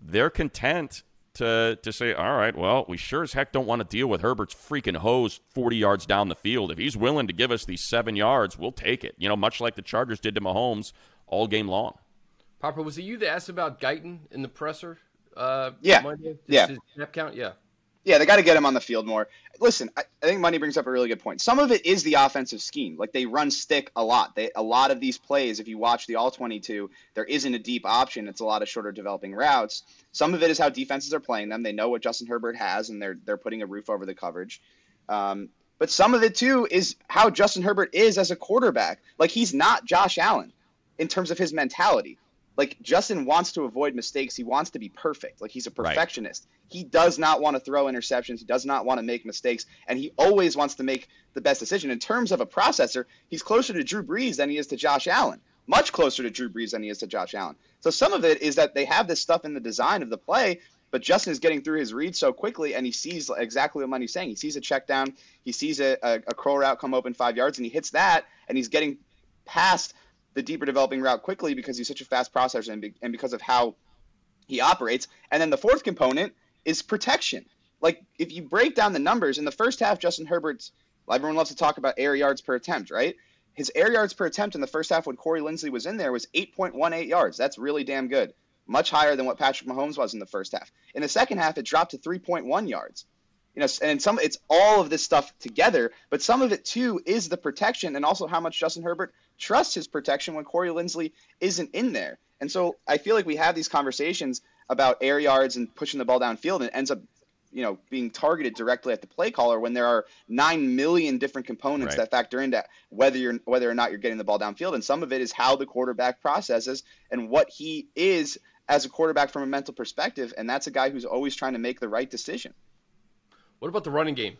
they're content to to say, all right, well, we sure as heck don't want to deal with Herbert's freaking hose 40 yards down the field. If he's willing to give us these seven yards, we'll take it. You know, much like the Chargers did to Mahomes all game long. Papa, was it you that asked about Guyton in the presser? Uh, yeah, Monday? yeah. snap count, yeah. Yeah, they got to get him on the field more. Listen, I, I, think Money brings up a really good point. Some of it is the offensive scheme. Like they run stick a lot. They a lot of these plays, if you watch the all 22, there isn't a deep option. It's a lot of shorter developing routes. Some of it is how defenses are playing them. They know what Justin Herbert has, and they're they're putting a roof over the coverage. Um, but some of it too is how Justin Herbert is as a quarterback. Like he's not Josh Allen in terms of his mentality like Justin wants to avoid mistakes. He wants to be perfect. Like he's a perfectionist. Right. He does not want to throw interceptions. He does not want to make mistakes, and he always wants to make the best decision. In terms of a processor, he's closer to Drew Brees than he is to Josh Allen. Much closer to Drew Brees than he is to Josh Allen. So some of it is that they have this stuff in the design of the play, but Justin is getting through his read so quickly, and he sees exactly what Money's saying. He sees a check down, he sees a, a, a curl route come open five yards, and he hits that, and he's getting past the deeper developing route quickly because he's such a fast processor and, be, and because of how he operates. And then the fourth component is protection. Like if you break down the numbers in the first half, Justin Herbert's everyone loves to talk about air yards per attempt, right? His air yards per attempt in the first half when Corey Linsley was in there was 8.18 yards. That's really damn good. Much higher than what Patrick Mahomes was in the first half. In the second half, it dropped to 3.1 yards. You know, and some it's all of this stuff together, but some of it too is the protection and also how much Justin Herbert trusts his protection when Corey Linsley isn't in there. And so I feel like we have these conversations about air yards and pushing the ball downfield, and it ends up you know being targeted directly at the play caller when there are nine million different components Right. that factor into whether you're whether or not you're getting the ball downfield and some of it is how the quarterback processes and what he is as a quarterback from a mental perspective and that's a guy who's always trying to make the right decision What about the running game?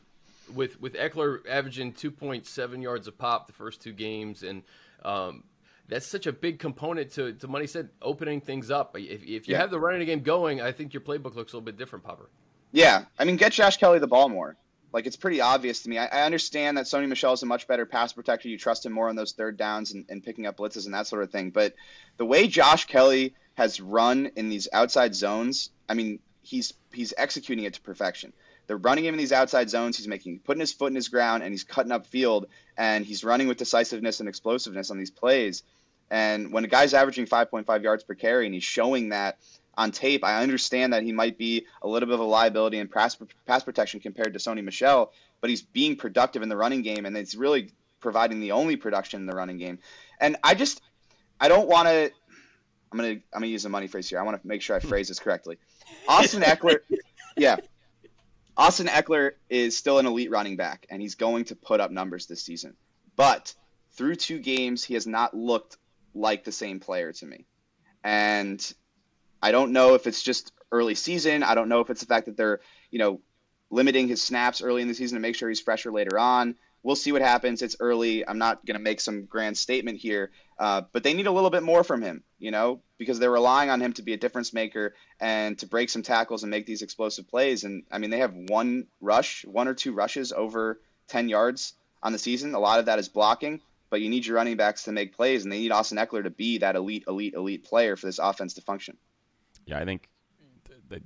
With with Ekeler averaging 2.7 yards a pop the first two games, and um, that's such a big component to, to Money said opening things up. If, if you Yeah. have the running game going, I think your playbook looks a little bit different, Popper. Yeah, I mean, get Josh Kelley the ball more. Like it's pretty obvious to me. I, I understand that Sony Michel is a much better pass protector. You trust him more on those third downs and, and picking up blitzes and that sort of thing. But the way Josh Kelley has run in these outside zones, I mean, he's he's executing it to perfection. They're running him in these outside zones. He's making putting his foot in his ground and he's cutting up field and he's running with decisiveness and explosiveness on these plays. And when a guy's averaging 5.5 yards per carry and he's showing that on tape, I understand that he might be a little bit of a liability in pass, pass protection compared to Sony Michel, but he's being productive in the running game and it's really providing the only production in the running game. And I just, I don't want to. I'm gonna I'm gonna use a money phrase here. I want to make sure I phrase this correctly. Austin Ekeler, yeah, Austin Ekeler is still an elite running back, and he's going to put up numbers this season. But through two games, he has not looked like the same player to me. And I don't know if it's just early season. I don't know if it's the fact that they're, you know, limiting his snaps early in the season to make sure he's fresher later on. We'll see what happens. It's early. I'm not going to make some grand statement here, uh, but they need a little bit more from him, you know, because they're relying on him to be a difference maker and to break some tackles and make these explosive plays. And I mean, they have one rush, one or two rushes over 10 yards on the season. A lot of that is blocking, but you need your running backs to make plays, and they need Austin Ekeler to be that elite, elite, elite player for this offense to function. Yeah, I think th- th-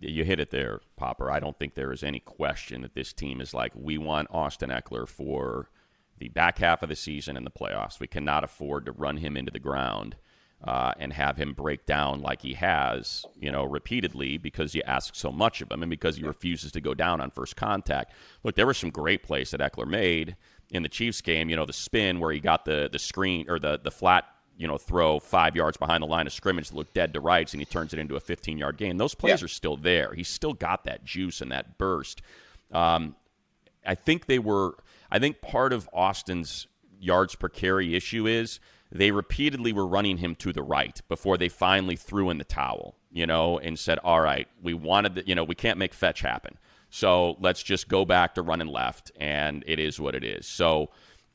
you hit it there, Popper. I don't think there is any question that this team is like, we want Austin Ekeler for the back half of the season and the playoffs. We cannot afford to run him into the ground uh, and have him break down like he has, you know, repeatedly because you ask so much of him and because he refuses to go down on first contact. Look, there were some great plays that Ekeler made in the Chiefs game. You know, the spin where he got the the screen or the the flat you know, throw five yards behind the line of scrimmage look dead to rights, and he turns it into a 15 yard gain. Those plays Yeah. are still there. He's still got that juice and that burst. Um, I think they were. I think part of Austin's yards per carry issue is they repeatedly were running him to the right before they finally threw in the towel, you know, and said, "All right, we wanted, the, you know, we can't make fetch happen, so let's just go back to running left, and it is what it is." So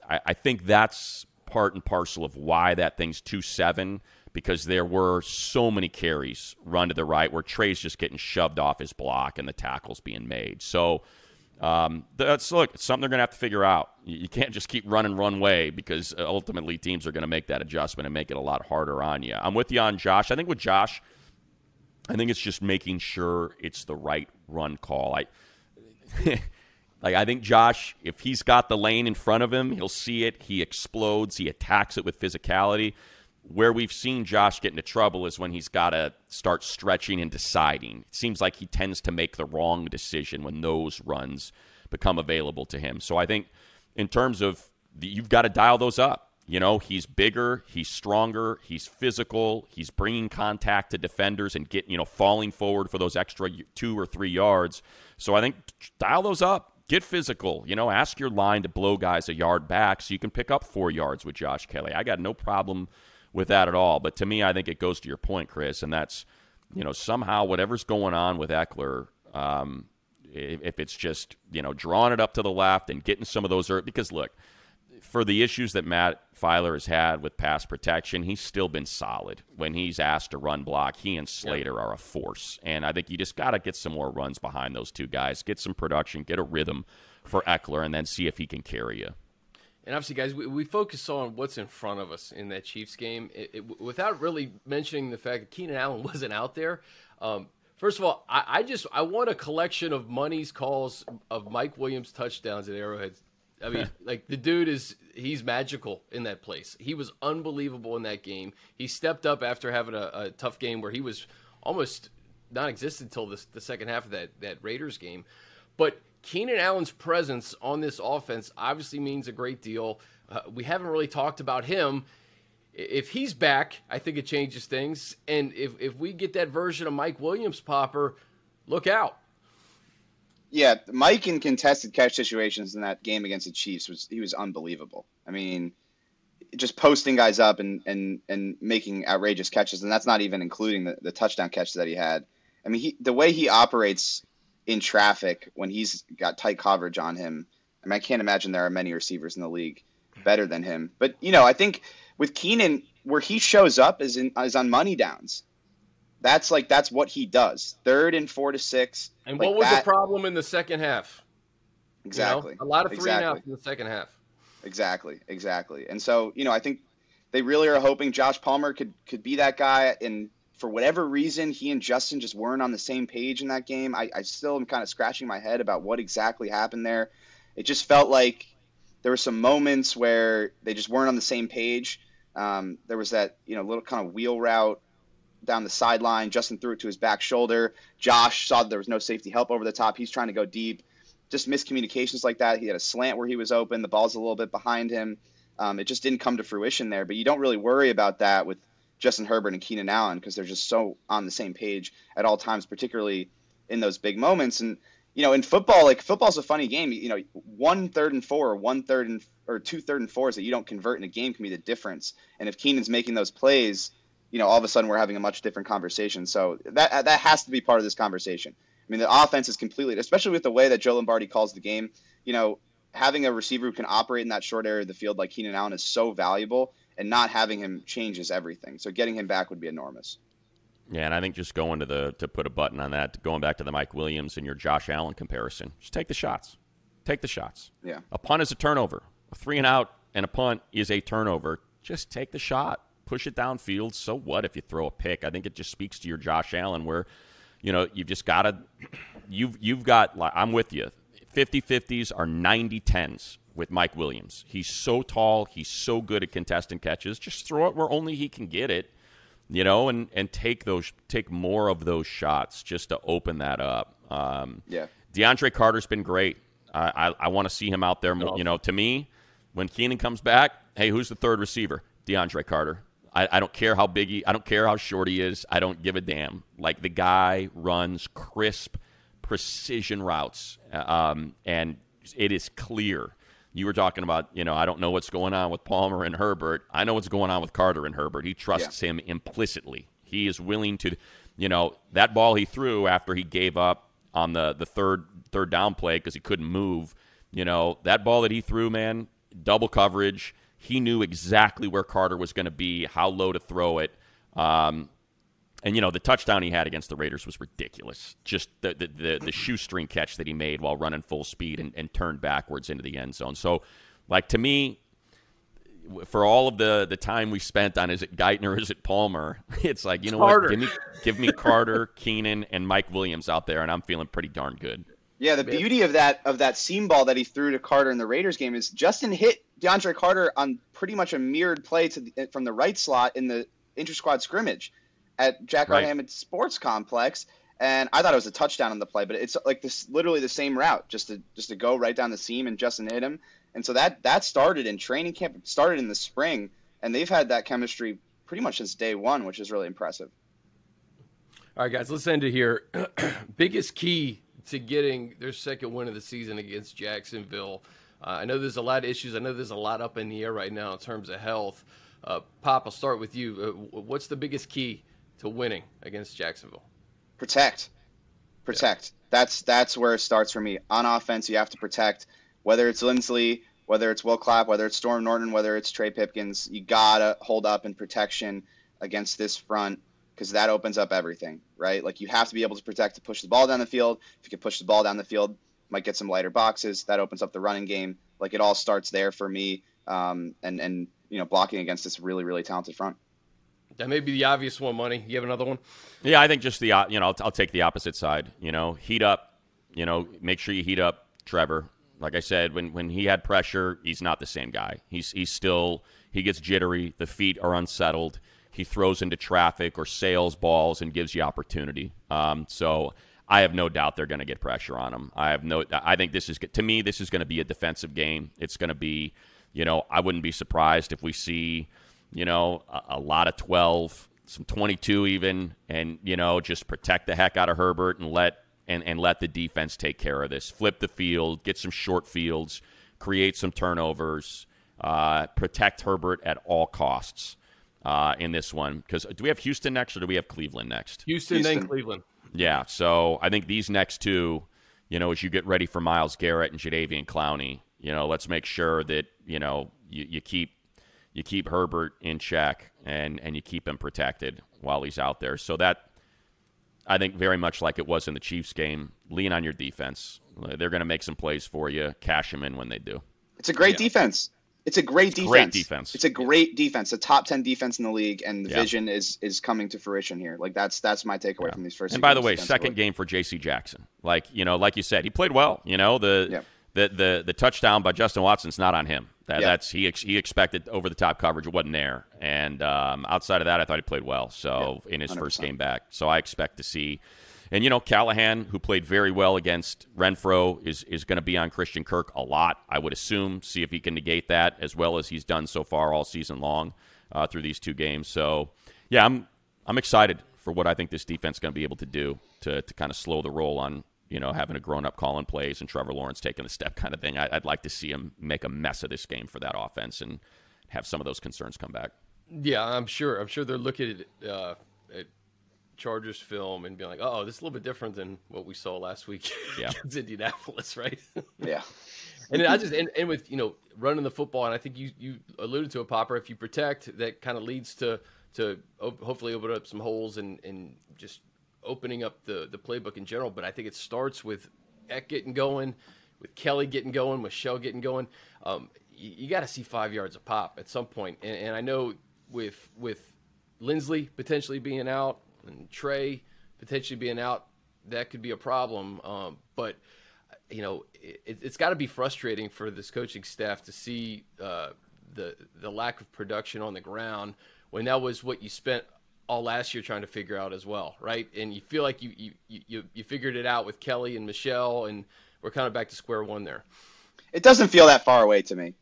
I, I think that's part and parcel of why that thing's two seven because there were so many carries run to the right where Trey's just getting shoved off his block and the tackles being made. So um, that's look, it's something they're going to have to figure out. You can't just keep running one way because uh, ultimately teams are going to make that adjustment and make it a lot harder on you. I'm with you on Josh. I think with Josh, I think it's just making sure it's the right run call. I like I think Josh, if he's got the lane in front of him, he'll see it, he explodes, he attacks it with physicality. Where we've seen Josh get into trouble is when he's got to start stretching and deciding. It seems like he tends to make the wrong decision when those runs become available to him. So I think in terms of the, you've got to dial those up. You know, he's bigger, he's stronger, he's physical, he's bringing contact to defenders and get, you know, falling forward for those extra two or three yards. So I think dial those up. Get physical. You know, ask your line to blow guys a yard back so you can pick up four yards with Josh Kelley. I got no problem with that at all. But to me, I think it goes to your point, Chris, and that's, you know, somehow whatever's going on with Ekeler, um, if it's just, you know, drawing it up to the left and getting some of those, because look, for the issues that Matt Feiler has had with pass protection, he's still been solid. When he's asked to run block, he and Slater are a force. And I think you just got to get some more runs behind those two guys, get some production, get a rhythm for Ekeler, and then see if he can carry you. And obviously, guys, we, we focus on what's in front of us in that Chiefs game it, it, without really mentioning the fact that Keenan Allen wasn't out there. Um, first of all, I, I just I want a collection of money's calls of Mike Williams touchdowns at Arrowhead. I mean, like the dude is he's magical in that place. He was unbelievable in that game. He stepped up after having a, a tough game where he was almost non-existent until the, the second half of that that Raiders game. But Keenan Allen's presence on this offense obviously means a great deal. Uh, we haven't really talked about him. If he's back, I think it changes things. And if, if we get that version of Mike Williams popper, look out. Yeah, Mike in contested catch situations in that game against the Chiefs was he was unbelievable. I mean, just posting guys up and and and making outrageous catches, and that's not even including the, the touchdown catches that he had. I mean, he the way he operates in traffic when he's got tight coverage on him. I mean, I can't imagine there are many receivers in the league better than him. But you know, I think with Keenan, where he shows up is in is on money downs. That's like that's what he does. Third and four to six. And like what was that. the problem in the second half? You know, Exactly. a lot of three exactly. and outs in the second half. Exactly, exactly. And so, you know, I think they really are hoping Josh Palmer could could be that guy. And for whatever reason, he and Justin just weren't on the same page in that game. I, I still am kind of scratching my head about what exactly happened there. It just felt like there were some moments where they just weren't on the same page. Um, there was that, you know, little kind of wheel route down the sideline. Justin threw it to his back shoulder. Josh saw that there was no safety help over the top. He's trying to go deep just miscommunications like that. He had a slant where he was open. The ball's a little bit behind him. Um, it just didn't come to fruition there. But you don't really worry about that with Justin Herbert and Keenan Allen because they're just so on the same page at all times, particularly in those big moments. And you know, in football, like football's a funny game. You know, one third and four, or one third and or two third and fours that you don't convert in a game can be the difference. And if Keenan's making those plays, you know, all of a sudden we're having a much different conversation. So that uh, that has to be part of this conversation. I mean, the offense is completely, especially with the way that Joe Lombardi calls the game. You know, having a receiver who can operate in that short area of the field like Keenan Allen is so valuable, and not having him changes everything. So getting him back would be enormous. Yeah, and I think just going to the to put a button on that, going back to the Mike Williams and your Josh Allen comparison, just take the shots. Take the shots. Yeah. A punt is a turnover. A three and out and a punt is a turnover. Just take the shot. Push it downfield. So what if you throw a pick? I think it just speaks to your Josh Allen where, you know, you've just got to you've you've got I'm with you. 50-50s are 90-10s with Mike Williams. He's so tall, he's so good at contesting catches. Just throw it where only he can get it you know, and and take those take more of those shots just to open that up. Um, Yeah. DeAndre Carter's been great. I I, I want to see him out there. more. You know, to me, when Keenan comes back, hey, who's the third receiver? DeAndre Carter. I, I don't care how big he, I don't care how short he is. I don't give a damn. Like the guy runs crisp, precision routes, um, and it is clear. You were talking about, you know, I don't know what's going on with Palmer and Herbert. I know what's going on with Carter and Herbert. He trusts him implicitly. He is willing to, you know, that ball he threw after he gave up on the the third third down play because he couldn't move. You know, that ball that he threw, man, double coverage. He knew exactly where Carter was going to be, how low to throw it. Um, and you know the touchdown he had against the Raiders was ridiculous. Just the the, the, the shoestring catch that he made while running full speed and, and turned backwards into the end zone. So, like to me, for all of the the time we spent on is it Guyton or is it Palmer, it's like you know Carter. what? Give me give me Carter, Keenan, and Mike Williams out there, and I'm feeling pretty darn good. Yeah, the beauty of that of that seam ball that he threw to Carter in the Raiders game is Justin hit DeAndre Carter on pretty much a mirrored play to the, from the right slot in the inter squad scrimmage at Jack Right. Hammett Sports Complex, and I thought it was a touchdown on the play, but it's like this literally the same route, just to just to go right down the seam and Justin hit him, and so that that started in training camp, started in the spring, and they've had that chemistry pretty much since day one, which is really impressive. All right, guys, let's end it here. Biggest key to getting their second win of the season against Jacksonville. Uh, I know there's a lot of issues. I know there's a lot up in the air right now in terms of health. Uh, Pop, I'll start with you. Uh, what's the biggest key to winning against Jacksonville? protect protect that's that's where it starts for me on offense you have to protect whether it's linsley whether it's will clapp whether it's storm norton whether it's trey pipkins you gotta hold up in protection against this front because that opens up everything right like you have to be able to protect to push the ball down the field if you can push the ball down the field might get some lighter boxes that opens up the running game like it all starts there for me um, and and you know blocking against this really really talented front That may be the obvious one, Money. You have another one? Yeah, I think just the you know I'll, I'll take the opposite side. You know, heat up. You know, make sure you heat up Trevor. Like I said, when when he had pressure, he's not the same guy. He's he's still he gets jittery. The feet are unsettled. He throws into traffic or sails balls and gives you opportunity. Um, so I have no doubt they're going to get pressure on him. I have no. I think this is to me. This is going to be a defensive game. It's going to be, you know, I wouldn't be surprised if we see, you know, a, a lot of twelve, some twenty-two even, and you know, just protect the heck out of Herbert and let and and let the defense take care of this. Flip the field, get some short fields, create some turnovers, uh, protect Herbert at all costs. Uh, in this one, because do we have Houston next or do we have Cleveland next? Houston, Houston. then Cleveland. Yeah, so I think these next two, you know, as you get ready for Myles Garrett and Jadeveon Clowney, you know, let's make sure that you know you, you keep you keep Herbert in check and and you keep him protected while he's out there. So that I think very much like it was in the Chiefs game, lean on your defense. They're going to make some plays for you. Cash them in when they do. It's a great Yeah. defense. It's a great defense. great defense. It's a great defense. A top ten defense in the league, and the Yeah. vision is is coming to fruition here. Like that's that's my takeaway Yeah. from these first. And by the way, second game for J.C. Jackson. Like you know, like you said, he played well. You know, the Yep. the, the the touchdown by Justin Watson's not on him. That, Yeah. That's he ex- he expected over the top coverage. It wasn't there. And um, outside of that, I thought he played well. So in his first 100%. game back, so I expect to see. And you know, Callahan, who played very well against Renfrow, is is going to be on Christian Kirk a lot. I would assume. See if he can negate that as well as he's done so far all season long uh, through these two games. So yeah, I'm I'm excited for what I think this defense is going to be able to do to to kind of slow the roll on you know having a grown up calling plays and Trevor Lawrence taking the step kind of thing. I, I'd like to see him make a mess of this game for that offense and have some of those concerns come back. Yeah, I'm sure. I'm sure they're looking at, uh, at Chargers film and being like, "Oh, this is a little bit different than what we saw last week Yeah. against Indianapolis, right?" Yeah. and I just and, and with you know running the football, and I think you you alluded to a popper. If you protect, that kind of leads to to op- hopefully open up some holes and and just opening up the the playbook in general. But I think it starts with Eck getting going, with Kelley getting going, with Shell getting going. Um, you, you got to see five yards of pop at some point. And, and I know with with Linsley potentially being out and Trey potentially being out, that could be a problem. Um, but you know, it, it's got to be frustrating for this coaching staff to see uh, the the lack of production on the ground when that was what you spent all last year trying to figure out as well, right? And you feel like you you you, you figured it out with Kelley and Michel, and we're kind of back to square one there. It doesn't feel that far away to me.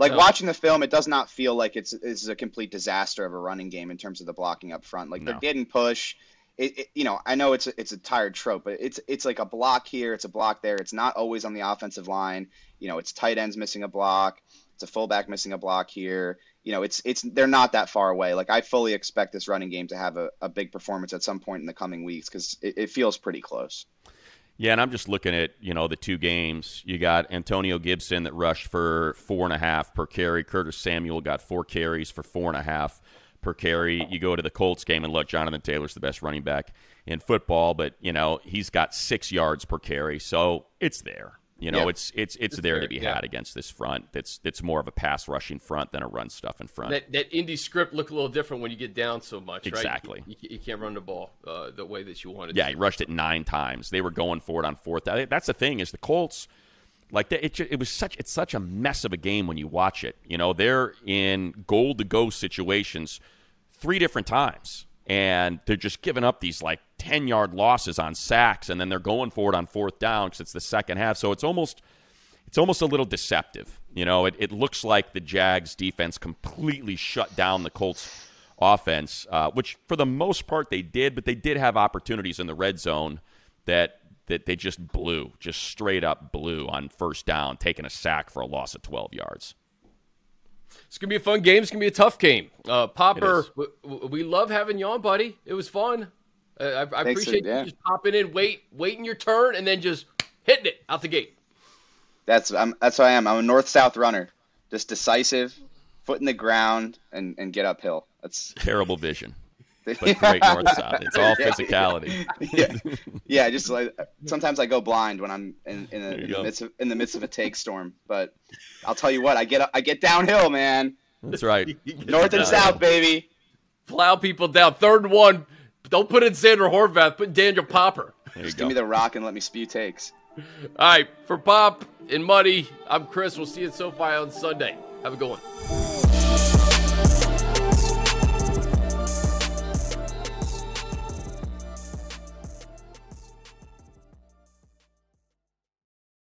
Like No. watching the film, it does not feel like it's it's a complete disaster of a running game in terms of the blocking up front. Like No. they're getting push. It, it, you know, I know it's a, it's a tired trope, but it's it's like a block here, it's a block there. It's not always on the offensive line. You know, it's tight ends missing a block. It's a fullback missing a block here. You know, it's it's they're not that far away. Like I fully expect this running game to have a, a big performance at some point in the coming weeks because it, it feels pretty close. Yeah, and I'm just looking at you know the two games. You got Antonio Gibson that rushed for four and a half per carry. Curtis Samuel got four carries for four and a half per carry. You go to the Colts game and look, Jonathan Taylor's the best running back in football, but you know he's got six yards per carry, so it's there. You know, Yeah. it's it's it's, there, there, to be yeah. had against this front. That's that's more of a pass rushing front than a run stuff in front. That that Indy script look a little different when you get down so much, right? Exactly. You, you can't run the ball uh, the way that you wanted. Yeah, to. he rushed it nine times. They were going for it on fourth. That's the thing is the Colts, like it, it was such it's such a mess of a game when you watch it. You know, they're in goal to go situations three different times, and they're just giving up these like ten yard losses on sacks, and then they're going for it on fourth down because it's the second half. So it's almost it's almost a little deceptive. You know, it, it looks like the Jags defense completely shut down the Colts offense, uh, which for the most part they did, but they did have opportunities in the red zone that that they just blew, just straight up blew on first down, taking a sack for a loss of 12 yards. It's gonna be a fun game. It's gonna be a tough game. Uh, Popper, It is. w- w- we love having you on, buddy. It was fun. Uh, I, I Thanks, appreciate yeah. you just popping in, wait, waiting your turn, and then just hitting it out the gate. That's I'm, that's who I am. I'm a north south runner, just decisive, foot in the ground, and, and get uphill. That's Terrible vision, but great north south. It's all physicality. yeah, yeah. Just like sometimes I go blind when I'm in in, a, in the midst of in the midst of a take storm. But I'll tell you what, I get I get downhill, man. That's right. North and south, baby. Plow people down. Third and one. Don't put in Zander Horvath. Put Daniel Popper. Just go. give me the rock and let me spew takes. All right, for Pop and Muddy, I'm Chris. We'll see you at SoFi on Sunday. Have a good one.